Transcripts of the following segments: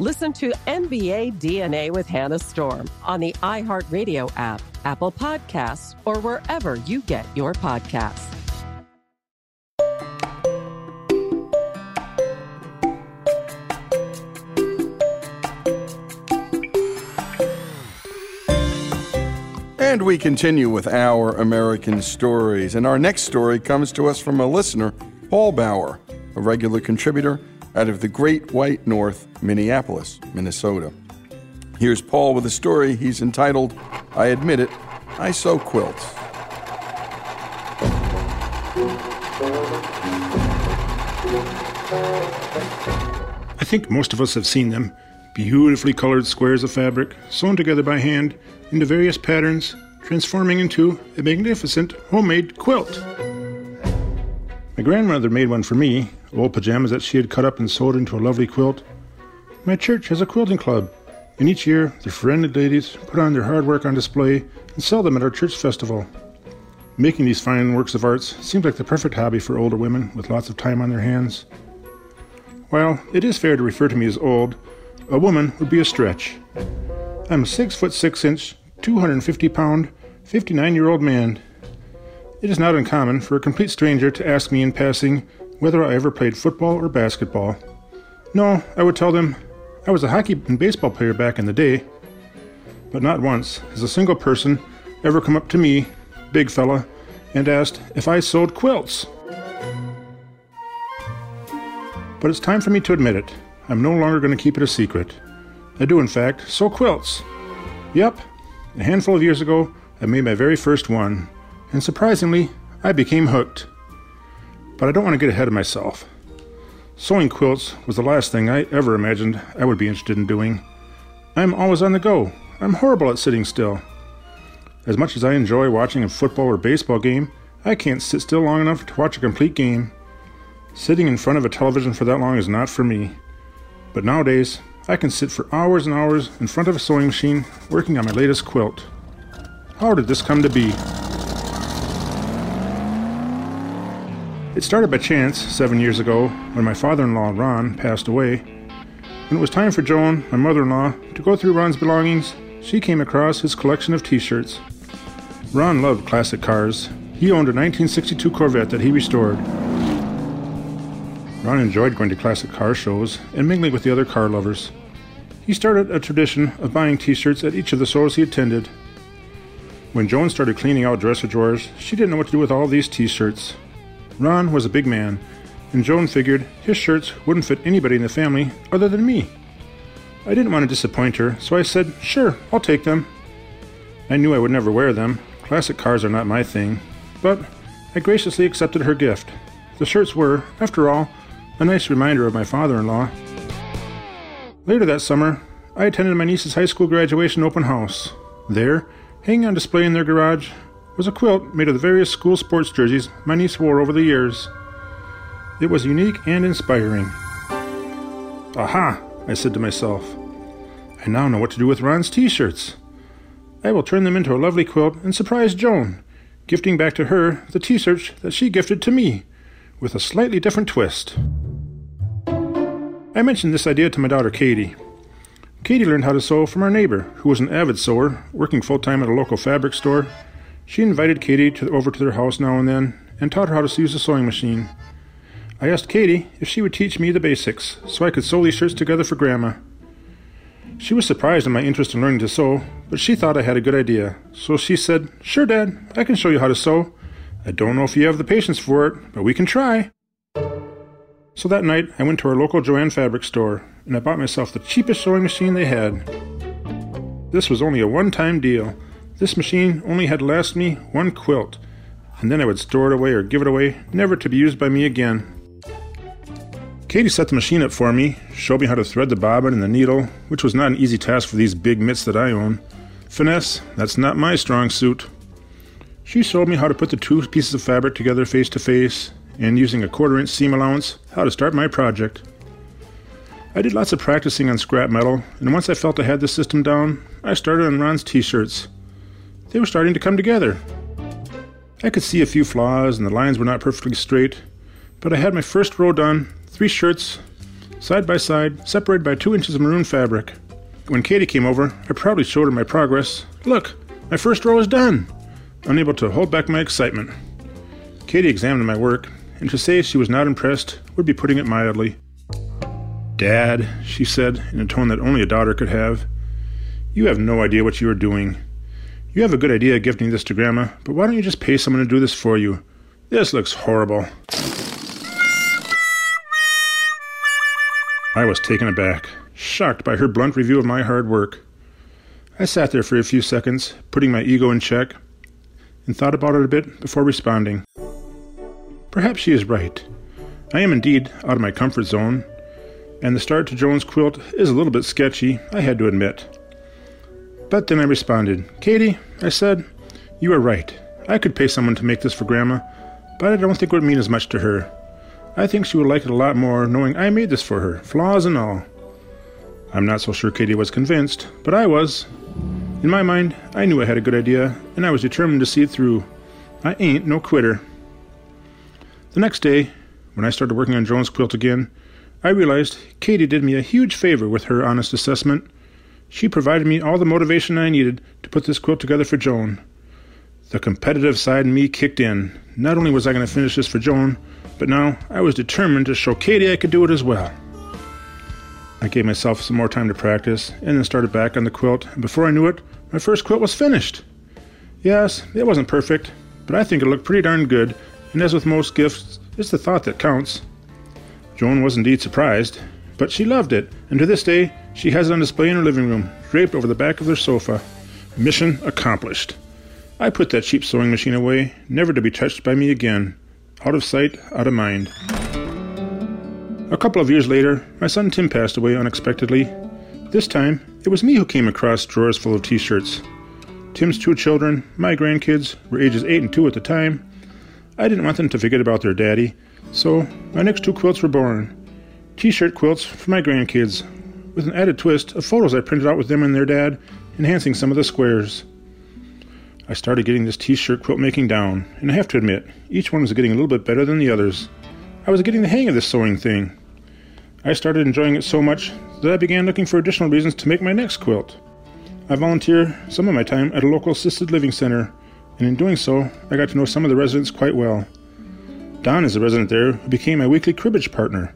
Listen to NBA DNA with Hannah Storm on the iHeartRadio app, Apple Podcasts, or wherever you get your podcasts. And we continue with our American stories. And our next story comes to us from a listener, Paul Bauer, a regular contributor out of the Great White North, Minneapolis, Minnesota. Here's Paul with a story he's entitled, I Admit It, I Sew Quilts. I think most of us have seen them beautifully colored squares of fabric sewn together by hand into various patterns, transforming into a magnificent homemade quilt. My grandmother made one for me, old pajamas that she had cut up and sewed into a lovely quilt. My church has a quilting club, and each year the friendly ladies put on their hard work on display and sell them at our church festival. Making these fine works of arts seems like the perfect hobby for older women with lots of time on their hands. While it is fair to refer to me as old, a woman would be a stretch. I'm a six foot six inch, 250 pound, 59 year old man. It is not uncommon for a complete stranger to ask me in passing whether I ever played football or basketball. No, I would tell them I was a hockey and baseball player back in the day. But not once has a single person ever come up to me, big fella, and asked if I sewed quilts. But it's time for me to admit it. I'm no longer going to keep it a secret. I do, in fact, sew quilts. Yep, a handful of years ago, I made my very first one, and surprisingly, I became hooked. But I don't want to get ahead of myself. Sewing quilts was the last thing I ever imagined I would be interested in doing. I'm always on the go. I'm horrible at sitting still. As much as I enjoy watching a football or baseball game, I can't sit still long enough to watch a complete game. Sitting in front of a television for that long is not for me. But nowadays, I can sit for hours and hours in front of a sewing machine working on my latest quilt. How did this come to be? It started by chance seven years ago when my father in law, Ron, passed away. When it was time for Joan, my mother in law, to go through Ron's belongings, she came across his collection of t shirts. Ron loved classic cars. He owned a 1962 Corvette that he restored. Ron enjoyed going to classic car shows and mingling with the other car lovers. He started a tradition of buying t shirts at each of the shows he attended. When Joan started cleaning out dresser drawers, she didn't know what to do with all these t shirts. Ron was a big man, and Joan figured his shirts wouldn't fit anybody in the family other than me. I didn't want to disappoint her, so I said, Sure, I'll take them. I knew I would never wear them. Classic cars are not my thing. But I graciously accepted her gift. The shirts were, after all, a nice reminder of my father in law. Later that summer, I attended my niece's high school graduation open house. There, hanging on display in their garage, was a quilt made of the various school sports jerseys my niece wore over the years. It was unique and inspiring. Aha, I said to myself. I now know what to do with Ron's t shirts. I will turn them into a lovely quilt and surprise Joan, gifting back to her the t shirts that she gifted to me, with a slightly different twist. I mentioned this idea to my daughter Katie. Katie learned how to sew from our neighbor, who was an avid sewer, working full time at a local fabric store. She invited Katie to, over to their house now and then and taught her how to use a sewing machine. I asked Katie if she would teach me the basics so I could sew these shirts together for Grandma. She was surprised at my interest in learning to sew, but she thought I had a good idea, so she said, Sure, Dad, I can show you how to sew. I don't know if you have the patience for it, but we can try. So that night, I went to our local Joann fabric store and I bought myself the cheapest sewing machine they had. This was only a one time deal. This machine only had last me one quilt, and then I would store it away or give it away, never to be used by me again. Katie set the machine up for me, showed me how to thread the bobbin and the needle, which was not an easy task for these big mitts that I own. Finesse, that's not my strong suit. She showed me how to put the two pieces of fabric together face to face, and using a quarter inch seam allowance, how to start my project. I did lots of practicing on scrap metal, and once I felt I had the system down, I started on Ron's t shirts. They were starting to come together. I could see a few flaws, and the lines were not perfectly straight, but I had my first row done three shirts, side by side, separated by two inches of maroon fabric. When Katie came over, I proudly showed her my progress. Look, my first row is done! Unable to hold back my excitement. Katie examined my work, and to say she was not impressed would be putting it mildly. Dad, she said in a tone that only a daughter could have, you have no idea what you are doing. You have a good idea gifting this to Grandma, but why don't you just pay someone to do this for you? This looks horrible. I was taken aback, shocked by her blunt review of my hard work. I sat there for a few seconds, putting my ego in check, and thought about it a bit before responding. Perhaps she is right. I am indeed out of my comfort zone, and the start to Joan's quilt is a little bit sketchy, I had to admit. But then I responded, Katie, I said, you are right. I could pay someone to make this for Grandma, but I don't think it would mean as much to her. I think she would like it a lot more knowing I made this for her, flaws and all. I'm not so sure Katie was convinced, but I was. In my mind, I knew I had a good idea, and I was determined to see it through. I ain't no quitter. The next day, when I started working on Joan's quilt again, I realized Katie did me a huge favor with her honest assessment. She provided me all the motivation I needed to put this quilt together for Joan. The competitive side in me kicked in. Not only was I going to finish this for Joan, but now I was determined to show Katie I could do it as well. I gave myself some more time to practice and then started back on the quilt, and before I knew it, my first quilt was finished. Yes, it wasn't perfect, but I think it looked pretty darn good and as with most gifts, it's the thought that counts. Joan was indeed surprised, but she loved it, and to this day she has it on display in her living room, draped over the back of their sofa. Mission accomplished. I put that cheap sewing machine away, never to be touched by me again. Out of sight, out of mind. A couple of years later, my son Tim passed away unexpectedly. This time, it was me who came across drawers full of t shirts. Tim's two children, my grandkids, were ages 8 and 2 at the time, I didn't want them to forget about their daddy, so my next two quilts were born. T shirt quilts for my grandkids, with an added twist of photos I printed out with them and their dad, enhancing some of the squares. I started getting this t shirt quilt making down, and I have to admit, each one was getting a little bit better than the others. I was getting the hang of this sewing thing. I started enjoying it so much that I began looking for additional reasons to make my next quilt. I volunteer some of my time at a local assisted living center and in doing so, I got to know some of the residents quite well. Don is a resident there who became my weekly cribbage partner.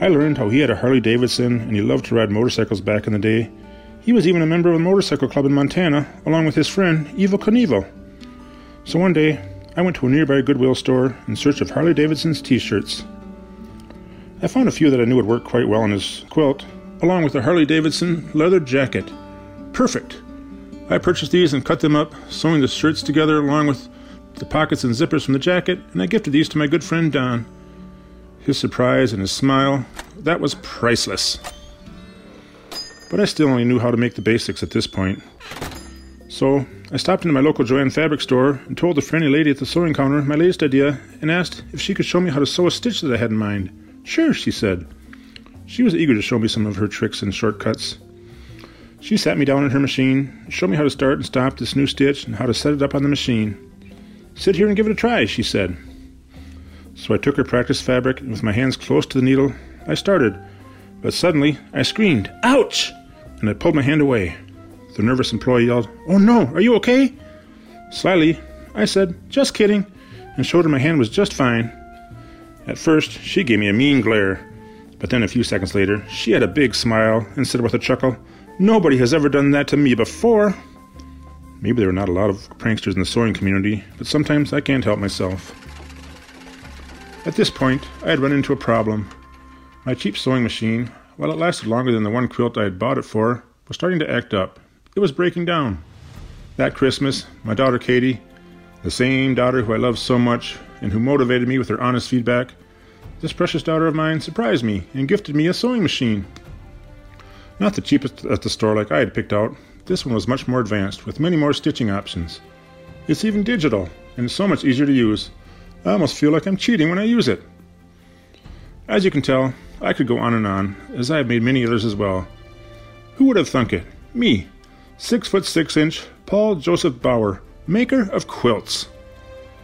I learned how he had a Harley Davidson and he loved to ride motorcycles back in the day. He was even a member of a motorcycle club in Montana, along with his friend Evel Knievel. So one day, I went to a nearby Goodwill store in search of Harley Davidson's t shirts. I found a few that I knew would work quite well on his quilt. along with a Harley Davidson leather jacket. Perfect. I purchased these and cut them up, sewing the shirts together along with the pockets and zippers from the jacket, and I gifted these to my good friend Don. His surprise and his smile, that was priceless. But I still only knew how to make the basics at this point. So I stopped into my local Joann fabric store and told the friendly lady at the sewing counter my latest idea and asked if she could show me how to sew a stitch that I had in mind. Sure, she said. She was eager to show me some of her tricks and shortcuts. She sat me down in her machine, showed me how to start and stop this new stitch and how to set it up on the machine. Sit here and give it a try, she said. So I took her practice fabric and with my hands close to the needle, I started. But suddenly I screamed, Ouch! and I pulled my hand away. The nervous employee yelled, Oh no, are you okay? Slyly, I said, Just kidding, and showed her my hand was just fine. At first, she gave me a mean glare, but then a few seconds later, she had a big smile and said with a chuckle, Nobody has ever done that to me before. Maybe there are not a lot of pranksters in the sewing community, but sometimes I can't help myself. At this point, I had run into a problem. My cheap sewing machine, while it lasted longer than the one quilt I had bought it for, was starting to act up. It was breaking down. That Christmas, my daughter Katie, the same daughter who I loved so much and who motivated me with her honest feedback, this precious daughter of mine surprised me and gifted me a sewing machine. Not the cheapest at the store like I had picked out, this one was much more advanced with many more stitching options. It's even digital and so much easier to use. I almost feel like I'm cheating when I use it. As you can tell, I could go on and on, as I have made many others as well. Who would have thunk it? Me, six foot six inch, Paul Joseph Bauer, maker of quilts.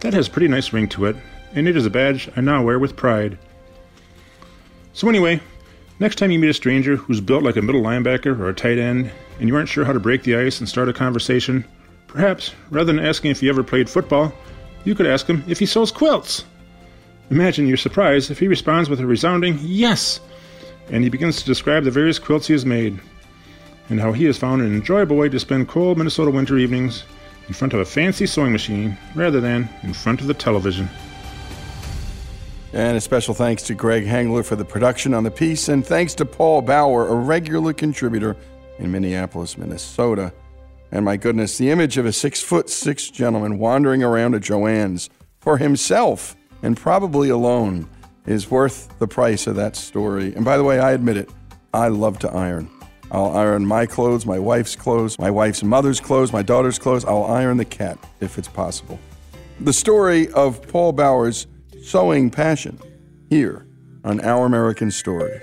That has a pretty nice ring to it, and it is a badge I now wear with pride. So anyway, next time you meet a stranger who's built like a middle linebacker or a tight end, and you aren't sure how to break the ice and start a conversation, perhaps rather than asking if he ever played football, you could ask him if he sews quilts. Imagine your surprise if he responds with a resounding yes, and he begins to describe the various quilts he has made, and how he has found an enjoyable way to spend cold Minnesota winter evenings in front of a fancy sewing machine rather than in front of the television. And a special thanks to Greg Hengler for the production on the piece, and thanks to Paul Bauer, a regular contributor in Minneapolis, Minnesota. And my goodness, the image of a six foot six gentleman wandering around a Joann's for himself and probably alone is worth the price of that story. And by the way, I admit it, I love to iron. I'll iron my clothes, my wife's clothes, my wife's mother's clothes, my daughter's clothes. I'll iron the cat if it's possible. The story of Paul Bauer's sewing passion here on Our American Stories.